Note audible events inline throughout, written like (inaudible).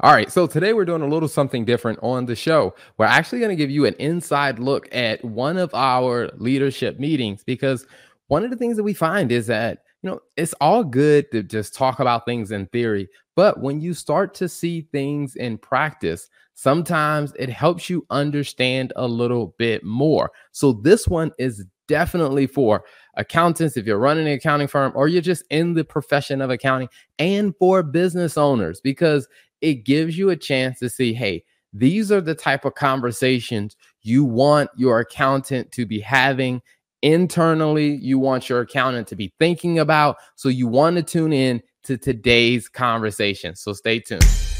All right, so today we're doing a little something different on the show. We're actually going to give you an inside look at one of our leadership meetings because one of the things that we find is that, you know, it's all good to just talk about things in theory, but when you start to see things in practice, sometimes it helps you understand a little bit more. So this one is definitely for accountants, if you're running an accounting firm or you're just in the profession of accounting, and for business owners, because it gives you a chance to see, hey, these are the type of conversations you want your accountant to be having internally. You want your accountant to be thinking about. So you want to tune in to today's conversation. So stay tuned.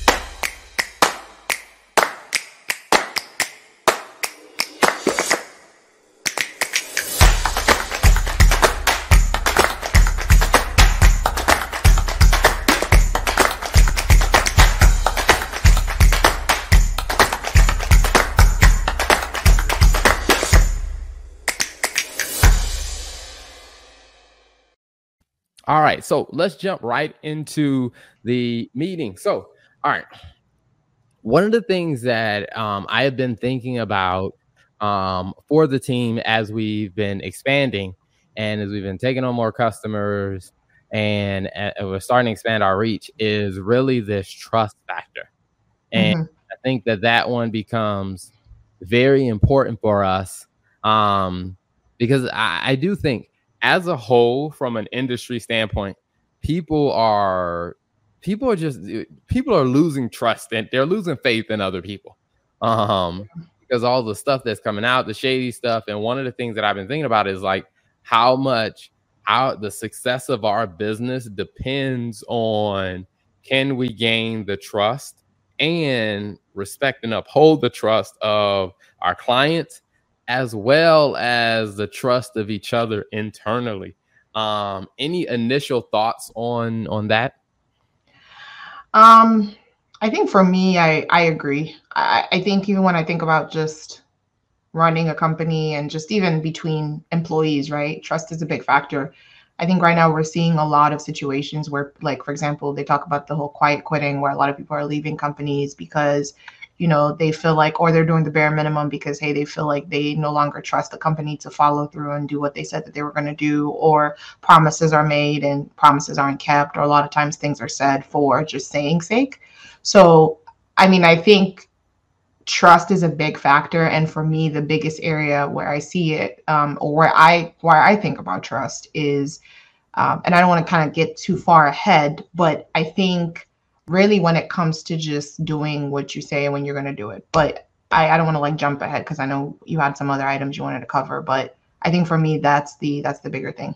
Right, so let's jump right into the meeting. So, all right, one of the things that um, I have been thinking about um, for the team as we've been expanding and as we've been taking on more customers and, and we're starting to expand our reach is really this trust factor. And mm-hmm. I think that that one becomes very important for us um, because I, I do think as a whole, from an industry standpoint, people are people are just people are losing trust and they're losing faith in other people. Um, because all the stuff that's coming out, the shady stuff, and one of the things that I've been thinking about is like how much how the success of our business depends on can we gain the trust and respect and uphold the trust of our clients as well as the trust of each other internally. Um, any initial thoughts on on that? Um, I think for me, I I agree. I, I think even when I think about just running a company and just even between employees, right? Trust is a big factor. I think right now we're seeing a lot of situations where, like, for example, they talk about the whole quiet quitting, where a lot of people are leaving companies because you know they feel like or they're doing the bare minimum because hey they feel like they no longer trust the company to follow through and do what they said that they were going to do or promises are made and promises aren't kept or a lot of times things are said for just saying sake. So i mean i think trust is a big factor and for me the biggest area where i see it um, or where i where i think about trust is um, and i don't want to kind of get too far ahead but i think really when it comes to just doing what you say when you're going to do it. But I, I don't want to like jump ahead because I know you had some other items you wanted to cover, but I think for me that's the that's the bigger thing.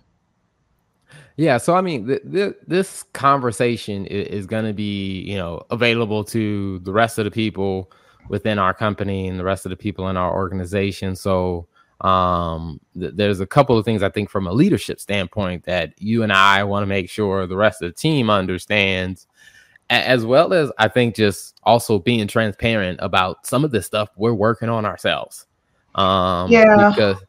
Yeah, so I mean, th- th- this conversation is, is going to be, you know, available to the rest of the people within our company and the rest of the people in our organization. So, um, th- there's a couple of things I think from a leadership standpoint that you and I want to make sure the rest of the team understands as well as I think just also being transparent about some of the stuff we're working on ourselves. Um, yeah, because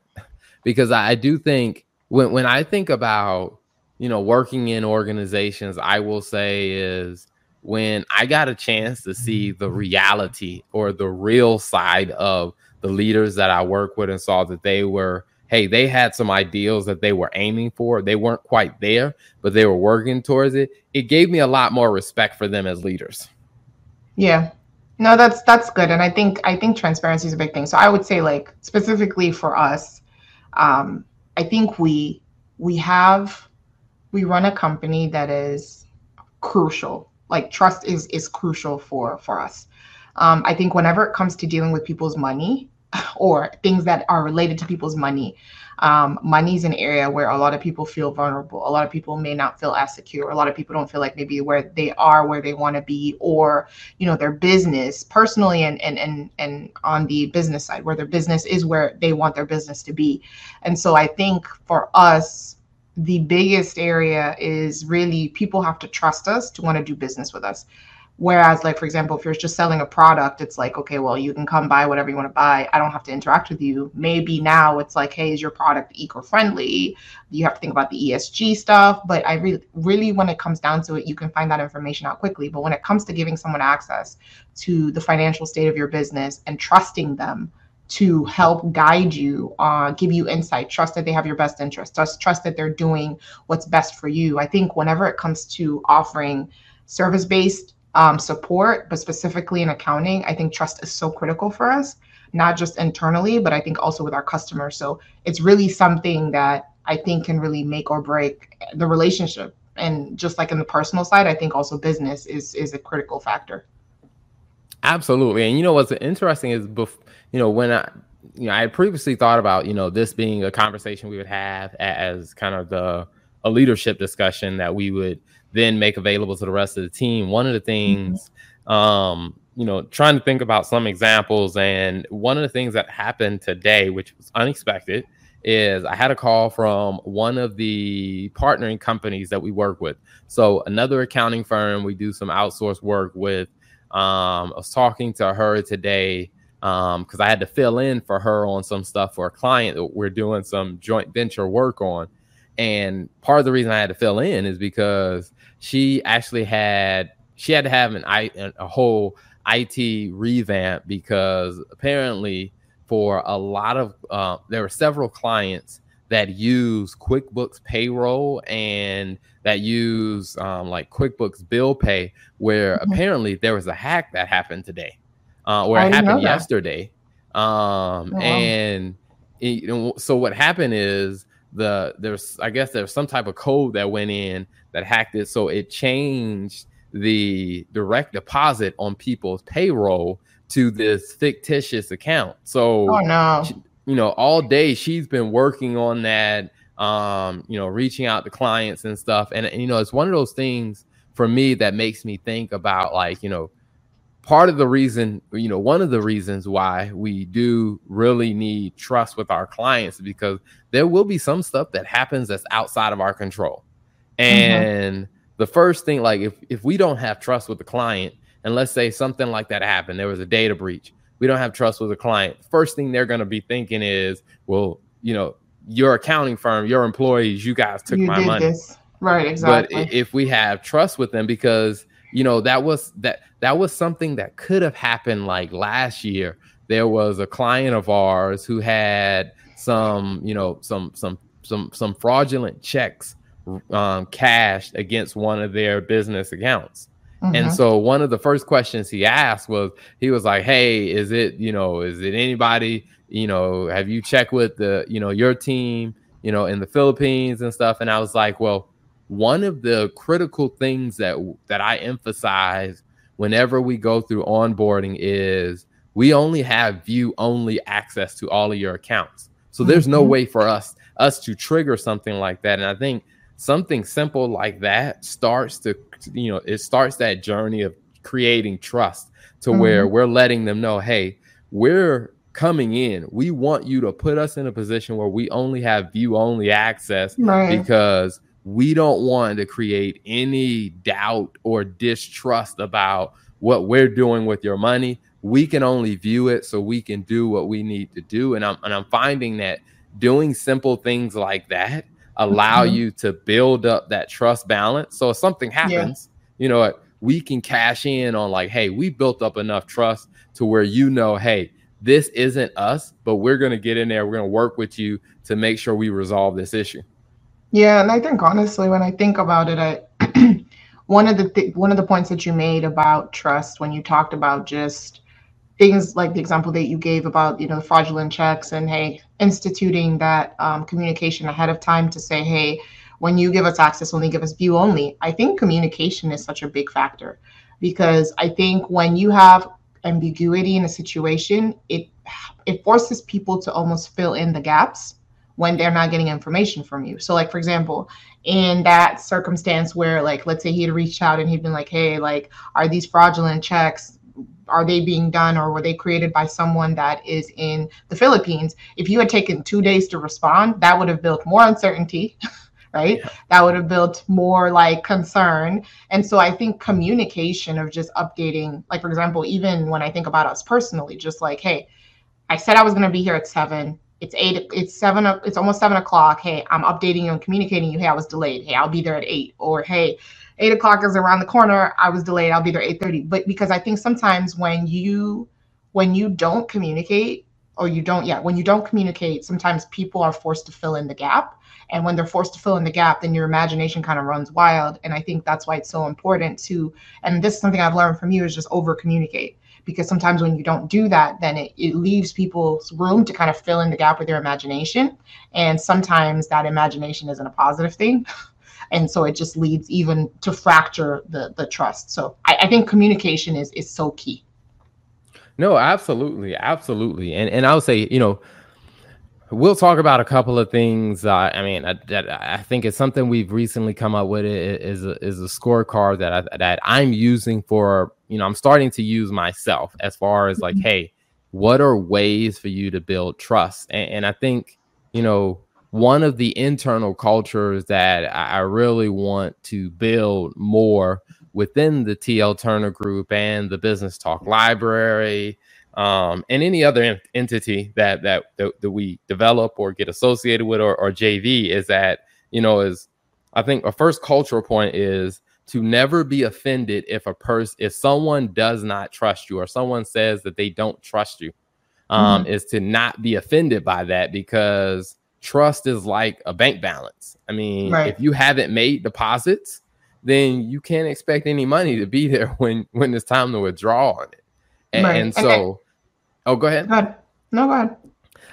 because I do think when when I think about you know working in organizations, I will say is when I got a chance to see the reality or the real side of the leaders that I work with and saw that they were hey, they had some ideals that they were aiming for. They weren't quite there, but they were working towards it. It gave me a lot more respect for them as leaders. Yeah. No, that's that's good. And I think I think transparency is a big thing. So I would say like specifically for us, um, I think we we have we run a company that is crucial. Like trust is is crucial for for us. Um, I think whenever it comes to dealing with people's money, or things that are related to people's money. Um, money is an area where a lot of people feel vulnerable. A lot of people may not feel as secure. A lot of people don't feel like maybe where they are, where they want to be, or you know their business personally and and and and on the business side, where their business is where they want their business to be. And so I think for us, the biggest area is really people have to trust us to want to do business with us Whereas, like, for example, if you're just selling a product, it's like, okay, well, you can come buy whatever you want to buy. I don't have to interact with you. Maybe now it's like, hey, is your product eco friendly? You have to think about the ESG stuff. But I really, really, when it comes down to it, you can find that information out quickly. But when it comes to giving someone access to the financial state of your business and trusting them to help guide you, uh, give you insight, trust that they have your best interest, trust, trust that they're doing what's best for you. I think whenever it comes to offering service based um, support, but specifically in accounting, I think trust is so critical for us, not just internally, but I think also with our customers. So it's really something that I think can really make or break the relationship. And just like in the personal side, I think also business is is a critical factor. Absolutely, and you know what's interesting is, bef- you know, when I, you know, I had previously thought about, you know, this being a conversation we would have as kind of the a leadership discussion that we would then make available to the rest of the team. One of the things, mm-hmm. um, you know, trying to think about some examples, and one of the things that happened today, which was unexpected, is I had a call from one of the partnering companies that we work with. So another accounting firm we do some outsourced work with. Um, I was talking to her today because um, I had to fill in for her on some stuff for a client that we're doing some joint venture work on. And part of the reason I had to fill in is because she actually had she had to have an a whole IT revamp because apparently for a lot of uh, there were several clients that use QuickBooks payroll and that use um, like QuickBooks bill pay, where mm-hmm. apparently there was a hack that happened today, uh, or it happened yesterday. Um, oh, and it, so what happened is the there's I guess there's some type of code that went in that hacked it, so it changed the direct deposit on people's payroll to this fictitious account. So, oh no, she, you know, all day she's been working on that. Um, you know, reaching out to clients and stuff, and, and you know, it's one of those things for me that makes me think about like you know part of the reason, you know, one of the reasons why we do really need trust with our clients because there will be some stuff that happens that's outside of our control. Mm-hmm. And mm-hmm. the first thing, like if, if we don't have trust with the client, and let's say something like that happened, there was a data breach, we don't have trust with the client. First thing they're going to be thinking is, well, you know, your accounting firm, your employees, you guys took you my money. This. Right, exactly. But if we have trust with them, because you know that was that that was something that could have happened like last year. There was a client of ours who had some you know some some some some fraudulent checks um, cashed against one of their business accounts. Mm-hmm. and so one of the first questions he asked was he was like hey is it you know is it anybody you know have you checked with the you know your team you know in the philippines and stuff? And i was like well one of the critical things that that I emphasize whenever we go through onboarding is we only have view only access to all of your accounts. So there's mm-hmm. no way for us us to trigger something like that. And I think something simple like that starts to you know it starts that journey of creating trust to mm-hmm. where we're letting them know, hey, we're coming in. We want you to put us in a position where we only have view only access right. because we don't want to create any doubt or distrust about what we're doing with your money. We can only view it so we can do what we need to do. And I'm and I'm finding that doing simple things like that allow mm-hmm. you to build up that trust balance. So if something happens, yeah. you know, we can cash in on like, hey, we built up enough trust to where you know, hey, this isn't us, but we're going to get in there. We're going to work with you to make sure we resolve this issue. Yeah, and I think honestly, when I think about it, I (clears throat) one of the th- one of the points that you made about trust when you talked about just things like the example that you gave about you know fraudulent checks and hey instituting that um, communication ahead of time to say hey when you give us access only give us view only i think communication is such a big factor. Because i think when you have ambiguity in a situation it it forces people to almost fill in the gaps when they're not getting information from you. So, like for example, in that circumstance where, like, let's say he had reached out and he'd been like, "Hey, like, are these fraudulent checks? Are they being done, or were they created by someone that is in the Philippines?" If you had taken two days to respond, that would have built more uncertainty. (laughs) right? That would have built more like concern. And so I think communication of just updating, like for example, even when I think about us personally, just like, hey, I said I was going to be here at seven. It's eight. It's seven. It's almost seven o'clock. Hey, I'm updating you and communicating you. Hey, I was delayed. Hey, I'll be there at eight. Or hey, eight o'clock is around the corner. I was delayed. I'll be there eight thirty. But because I think sometimes when you when you don't communicate or you don't yeah when you don't communicate sometimes people are forced to fill in the gap and when they're forced to fill in the gap then your imagination kind of runs wild and i think that's why it's so important to and this is something i've learned from you is just over communicate because sometimes when you don't do that then it, it leaves people's room to kind of fill in the gap with their imagination. And sometimes that imagination isn't a positive thing. (laughs) And so it just leads even to fracture the the trust. So i, I think communication is is so key. No, absolutely, absolutely, and and I would say, you know, we'll talk about a couple of things. Uh, I mean, I, that I think it's something we've recently come up with. Is a, is a scorecard that I, that I'm using for you know I'm starting to use myself as far as like, mm-hmm. hey, what are ways for you to build trust? And, and I think you know one of the internal cultures that I really want to build more within the TL Turner Group and the Business Talk Library, um, and any other en- entity that, that, that that we develop or get associated with or, or JV is that you know is I think a first cultural point is to never be offended if a person if someone does not trust you or someone says that they don't trust you um, mm-hmm. is to not be offended by that because trust is like a bank balance. I mean, right. if you haven't made deposits then you can't expect any money to be (laughs) there when when it's time to withdraw on it. And, right. and so. Oh, go ahead. Go ahead. No, go ahead.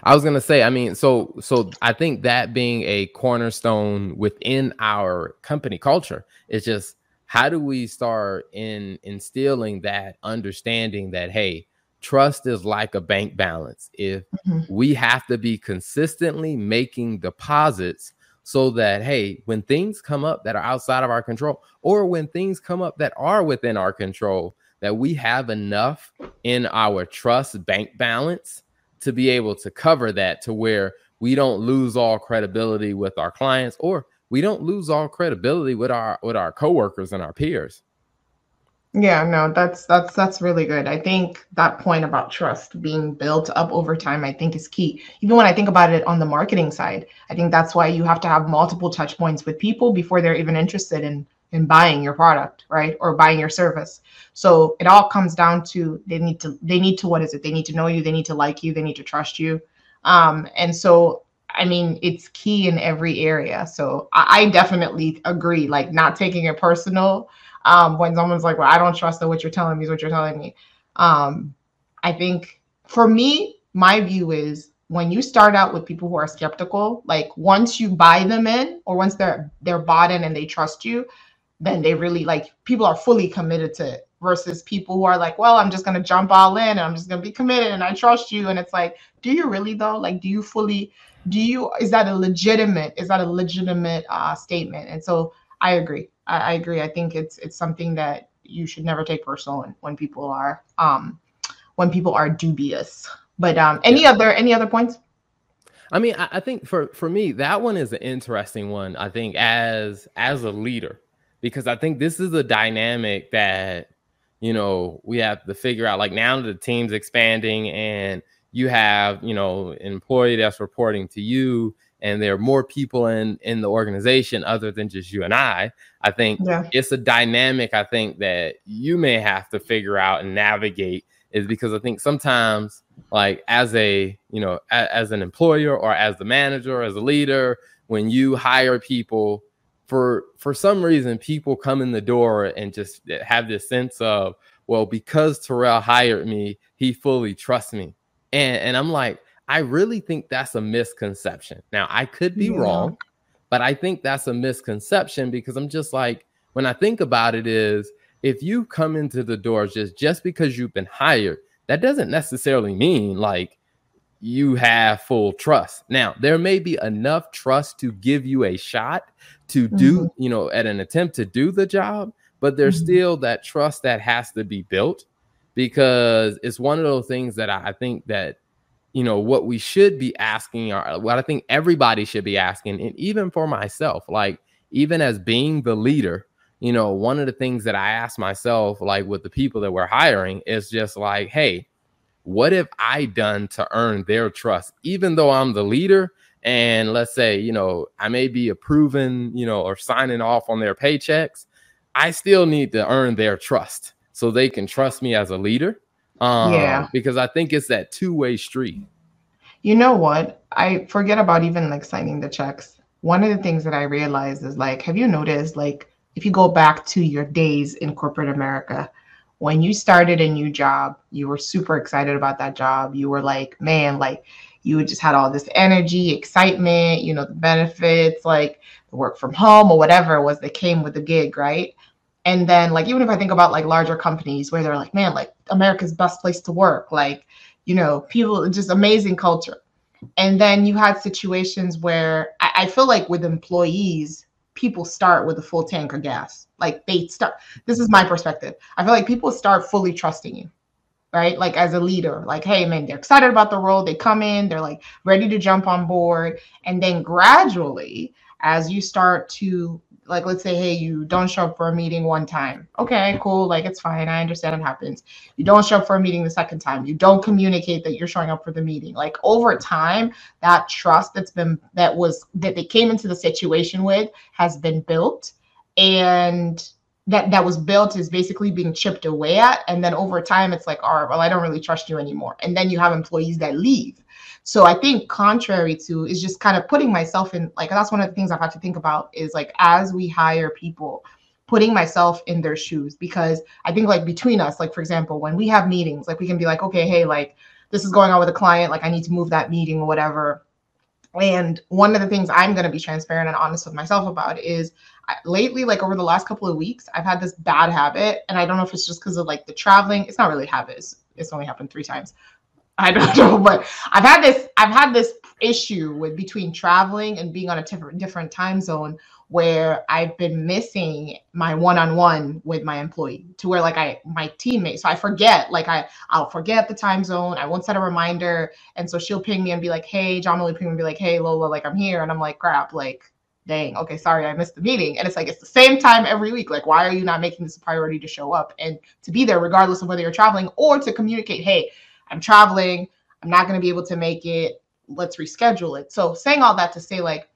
I was gonna say, I mean, so so I think that being a cornerstone within our company culture is just how do we start in instilling that understanding that hey, trust is like a bank balance. If mm-hmm. we have to be consistently making deposits so that hey when things come up that are outside of our control or when things come up that are within our control that we have enough in our trust bank balance to be able to cover that to where we don't lose all credibility with our clients or we don't lose all credibility with our with our coworkers and our peers yeah, no, that's that's that's really good. I think that point about trust being built up over time, I think is key. Even when I think about it on the marketing side, I think that's why you have to have multiple touch points with people before they're even interested in in buying your product, right? Or buying your service. So it all comes down to they need to they need to what is it? They need to know you, they need to like you, they need to trust you. Um, and so I mean, it's key in every area. So I, I definitely agree, like not taking it personal um, when someone's like, well, I don't trust that what you're telling me is what you're telling me. Um, I think for me, my view is when you start out with people who are skeptical, like once you buy them in or once they're they're bought in and they trust you, then they really like people are fully committed to it versus people who are like, well, I'm just gonna jump all in and I'm just gonna be committed and I trust you. And it's like, do you really though? Like, do you fully do you is that a legitimate, is that a legitimate uh statement? And so I agree. I, I agree. I think it's it's something that you should never take personal when, when people are um when people are dubious. But um any yeah. other any other points? I mean, I, I think for for me, that one is an interesting one. I think as as a leader, because I think this is a dynamic that you know we have to figure out. Like now the team's expanding, and you have you know an employee that's reporting to you and there are more people in in the organization other than just you and I, I think yeah. it's a dynamic I think that you may have to figure out and navigate is because I think sometimes like as a, you know, a, as an employer or as the manager or as a leader, when you hire people for for some reason people come in the door and just have this sense of, well, because Terrell hired me, he fully trusts me. And and I'm like, I really think that's a misconception. Now, I could be yeah. wrong, but I think that's a misconception because I'm just like, when I think about it, is if you come into the door just just because you've been hired, that doesn't necessarily mean like you have full trust. Now, there may be enough trust to give you a shot to do, mm-hmm. you know, at an attempt to do the job, but there's mm-hmm. still that trust that has to be built because it's one of those things that I think that you know what we should be asking or what i think everybody should be asking and even for myself like even as being the leader you know one of the things that i ask myself like with the people that we're hiring is just like hey what have i done to earn their trust even though i'm the leader and let's say you know i may be approving you know or signing off on their paychecks i still need to earn their trust so they can trust me as a leader um, yeah. Because I think it's that two way street. You know what? I forget about even like signing the checks. One of the things that I realized is like, have you noticed, like, if you go back to your days in corporate America, when you started a new job, you were super excited about that job. You were like, man, like, you just had all this energy, excitement, you know, the benefits, like the work from home or whatever it was that came with the gig, right? And then like even if I think about like larger companies where they're like, man, like America's best place to work, like, you know, people just amazing culture. And then you had situations where I, I feel like with employees, people start with a full tank of gas. Like they start, this is my perspective. I feel like people start fully trusting you, right? Like as a leader, like, hey, man, they're excited about the role. They come in, they're like ready to jump on board. And then gradually, as you start to like let's say hey you don't show up for a meeting one time. Okay cool like it's fine i understand it happens. You don't show up for a meeting the second time. You don't communicate that you're showing up for the meeting. Like over time that trust that's been that was that they came into the situation with has been built. And that that was built is basically being chipped away at. And then over time it's like all right well i don't really trust you anymore. And then you have employees that leave so I think contrary to is just kind of putting myself in like that's one of the things I've had to think about is like as we hire people, putting myself in their shoes because I think like between us, like for example, when we have meetings, like we can be like, okay, hey, like this is going on with a client, like I need to move that meeting or whatever. And one of the things I'm going to be transparent and honest with myself about is lately, like over the last couple of weeks, I've had this bad habit. And I don't know if it's just because of like the traveling. It's not really habits. It's only happened three times. I don't (laughs) know, but I've had this I've had this issue with between traveling and being on a different different time zone where I've been missing my one-on-one with my employee to where like I my teammate so I forget like I I'll forget the time zone I won't set a reminder and so she'll ping me and be like hey John will ping me and be like hey Lola like I'm here and I'm like crap like dang okay sorry I missed the meeting and it's like it's the same time every week like why are you not making this a priority to show up and to be there regardless of whether you're traveling or to communicate hey I'm traveling. I'm not going to be able to make it. Let's reschedule it. So, saying all that to say, like,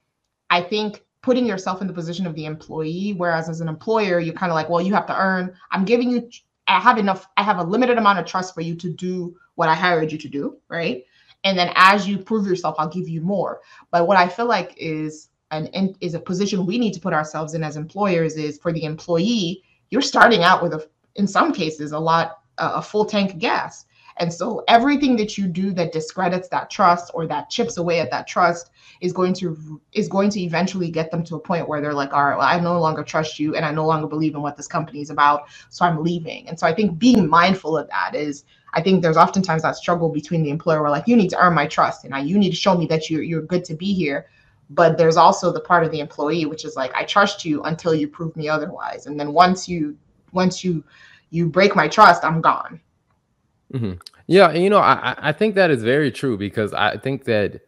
I think putting yourself in the position of the employee, whereas as an employer, you're kind of like, well, you have to earn. I'm giving you, I have enough, I have a limited amount of trust for you to do what I hired you to do, right? And then as you prove yourself, I'll give you more. But what I feel like is an is a position we need to put ourselves in as employers is for the employee, you're starting out with a in some cases a lot a full tank of gas and so everything that you do that discredits that trust or that chips away at that trust is going to is going to eventually get them to a point where they're like, all right, well, I no longer trust you and I no longer believe in what this company is about. So I'm leaving. And so I think being mindful of that is I think there's oftentimes that struggle between the employer where like you need to earn my trust and I, you need to show me that you're you're good to be here. But there's also the part of the employee which is like I trust you until you prove me otherwise. And then once you once you you break my trust, I'm gone. Mm-hmm. Yeah, you know, I I think that is very true because I think that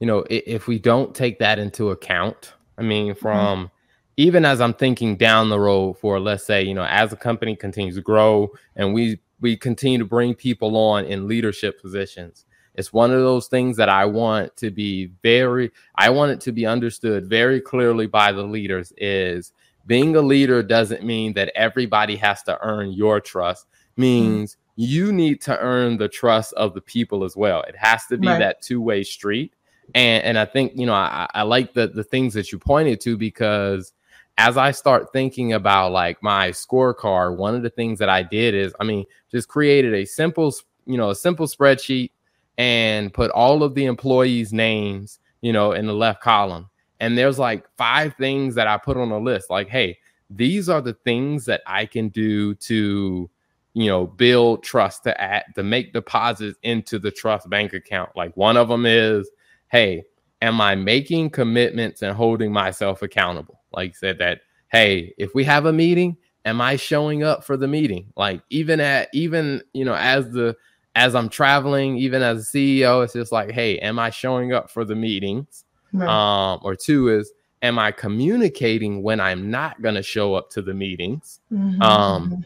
you know if we don't take that into account, I mean, mm-hmm. from mm-hmm. even as I'm thinking down the road for let's say you know as a company continues to grow and we we continue to bring people on in leadership positions, it's one of those things that I want to be very I want it to be understood very clearly by the leaders is being a leader doesn't mean that everybody has to earn your trust mm-hmm. means mm-hmm you need to earn the trust of the people as well. It has to be right. that two way street. And and I think you know I, I like the the things that you pointed to because as I start thinking about like my scorecard, one of the things that I did is I mean just created a simple you know a simple spreadsheet and put all of the employees' names you know in the left column. And there's like five things that I put on a list like hey these are the things that I can do to you know, build trust to add to make deposits into the trust bank account. Like one of them is, hey, am I making commitments and holding myself accountable? Like said that, hey, if we have a meeting, am I showing up for the meeting? Like even at even, you know, as the as I'm traveling, even as a CEO, it's just like, hey, am I showing up for the meetings? Right. Um, or two is, am I communicating when I'm not going to show up to the meetings? Mm-hmm. Um,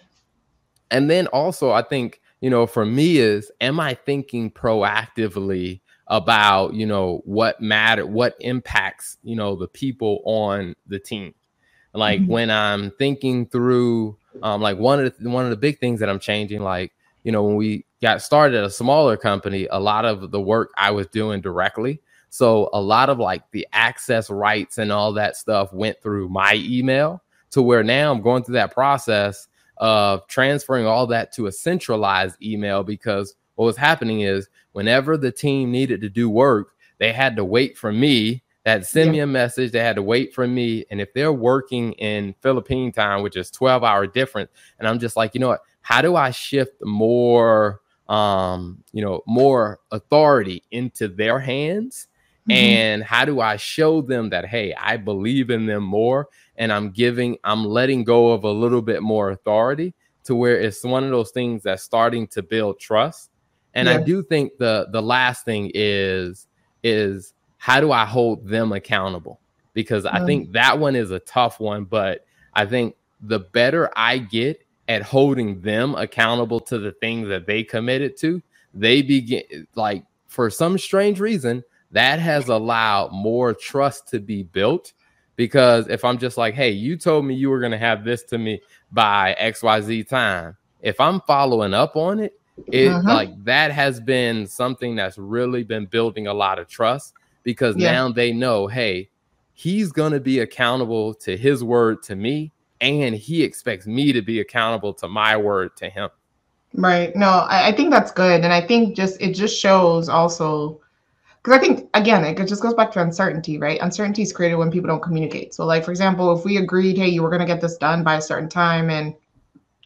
and then also, I think, you know, for me is, am I thinking proactively about, you know, what matter, what impacts, you know, the people on the team? Like mm-hmm. when I'm thinking through, um, like one of the, one of the big things that I'm changing, like, you know, when we got started at a smaller company, a lot of the work I was doing directly. So a lot of like the access rights and all that stuff went through my email to where now I'm going through that process of transferring all that to a centralized email because what was happening is whenever the team needed to do work, they had to wait for me. That send yeah. me a message. They had to wait for me. And if they're working in Philippine time, which is 12 hour difference, and I'm just like, you know what? How do I shift more um, you know, more authority into their hands? Mm-hmm. And how do I show them that, hey, I believe in them more and I'm giving, I'm letting go of a little bit more authority to where it's one of those things that's starting to build trust. And yeah. I do think the the last thing is is how do I hold them accountable? Because I think that one is a tough one, but I think the better I get at holding them accountable to the things that they committed to, they begin like for some strange reason that has allowed more trust to be built because if I'm just like, hey, you told me you were going to have this to me by XYZ time, if I'm following up on it, it uh-huh. like that has been something that's really been building a lot of trust because yeah. now they know, hey, he's going to be accountable to his word to me and he expects me to be accountable to my word to him. Right. No, I, I think that's good. And I think just it just shows also because I think again, it just goes back to uncertainty, right? Uncertainty is created when people don't communicate. So, like for example, if we agreed, hey, you were gonna get this done by a certain time and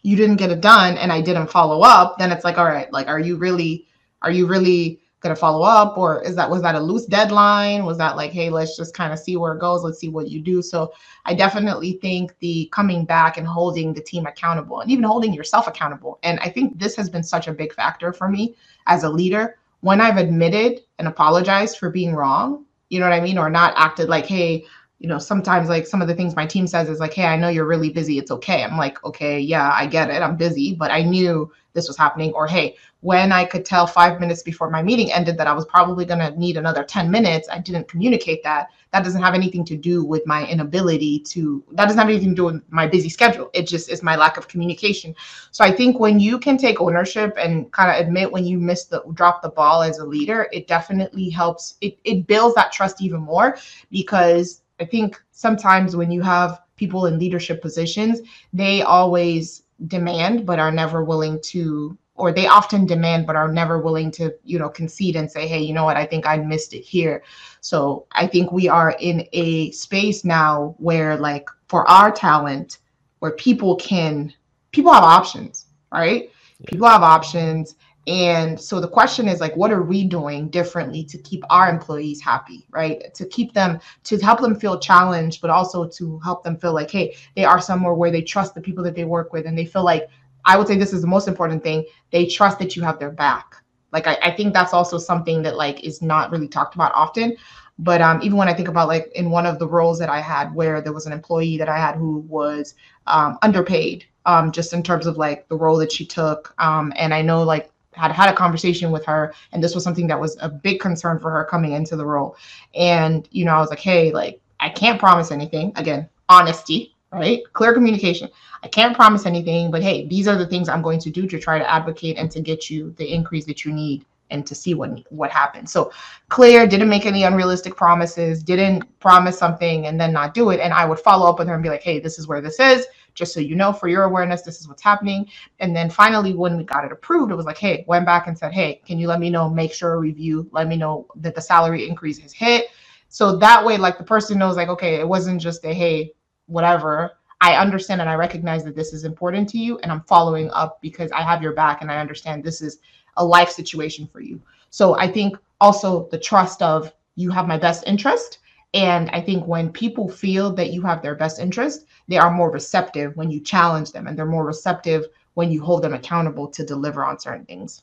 you didn't get it done and I didn't follow up, then it's like, all right, like are you really are you really going to follow up? Or is that was that a loose deadline? Was that like hey let's just kind of see where it goes let's see what you do? So i definitely think the coming back and holding the team accountable and even holding yourself accountable. And i think this has been such a big factor for me as a leader. When i've admitted and apologized for being wrong you know what i mean? Or not acted like hey you know sometimes like some of the things my team says is like hey i know you're really busy it's okay. I'm like okay yeah i get it i'm busy but i knew this was happening or hey when i could tell five minutes before my meeting ended that i was probably going to need another 10 minutes i didn't communicate that that doesn't have anything to do with my inability to that doesn't have anything to do with my busy schedule it just is my lack of communication. So i think when you can take ownership and kind of admit when you miss the drop the ball as a leader it definitely helps it, it builds that trust even more because i think sometimes when you have people in leadership positions they always demand but are never willing to or they often demand but are never willing to you know concede and say hey you know what? I think i missed it here. So i think we are in a space now where like for our talent where people can people have options right? Yeah. people have options and so the question is like, what are we doing differently to keep our employees happy, right? To keep them, to help them feel challenged, but also to help them feel like, hey, they are somewhere where they trust the people that they work with and they feel like, I would say this is the most important thing, they trust that you have their back. Like, I, I think that's also something that like is not really talked about often. But um, even when I think about like in one of the roles that I had where there was an employee that I had who was um, underpaid, um, just in terms of like the role that she took. Um, and I know like had had a conversation with her and this was something that was a big concern for her coming into the role. And you know i was like hey like i can't promise anything. Again honesty right? Clear communication. I can't promise anything but hey these are the things i'm going to do to try to advocate and to get you the increase that you need and to see what what happens. So Claire didn't make any unrealistic promises didn't promise something and then not do it. And i would follow up with her and be like hey this is where this is just so you know, for your awareness, this is what's happening. And then finally, when we got it approved, it was like, hey, went back and said, hey, can you let me know, make sure a review, let me know that the salary increase has hit. So that way, like the person knows, like, okay, it wasn't just a hey, whatever. I understand and I recognize that this is important to you, and I'm following up because I have your back and I understand this is a life situation for you. So I think also the trust of you have my best interest. And I think when people feel that you have their best interest, they are more receptive when you challenge them and they're more receptive when you hold them accountable to deliver on certain things.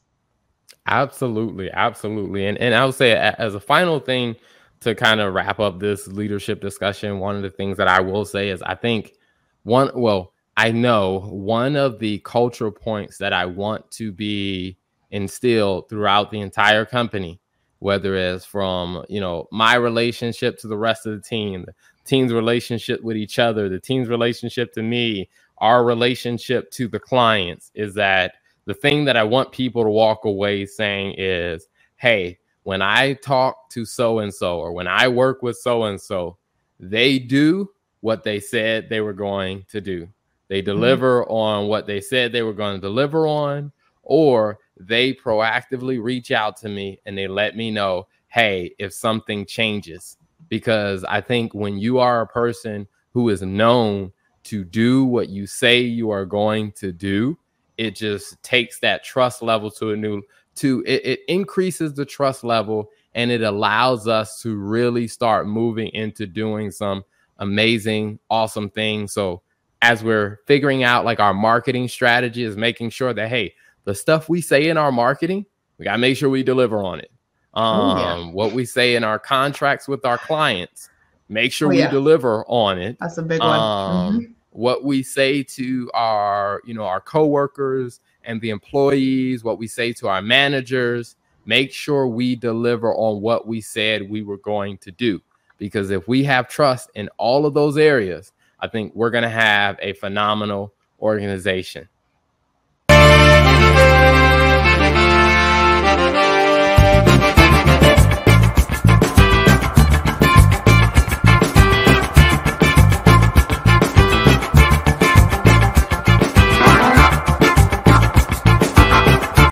Absolutely, absolutely. And and I would say as a final thing to kind of wrap up this leadership discussion, one of the things that I will say is I think one well, I know one of the cultural points that I want to be instilled throughout the entire company, whether it's from, you know, my relationship to the rest of the team, the team's relationship with each other, the team's relationship to me, our relationship to the clients is that the thing that I want people to walk away saying is, hey, when I talk to so and so, or when I work with so and so, they do what they said they were going to do. They mm-hmm. deliver mm-hmm. on what they said they were going to deliver on, or they proactively reach out to me and they let me know, hey, if something changes. Because I think when you are a person who is known to do what you say you are going to do, it just takes that trust level to a new to it, it increases the trust level and it allows us to really start moving into doing some amazing awesome things so as we're figuring out like our marketing strategy is making sure that hey the stuff we say in our marketing we got to make sure we deliver on it. Um oh, yeah. Um, what we say in our contracts with our clients make sure oh, we deliver on it. That's a big one. Um, mm-hmm. what we say to our you know our coworkers and the employees what we say to our managers make sure we deliver on what we said we were going to do. Because if we have trust in all of those areas i think we're going to have a phenomenal organization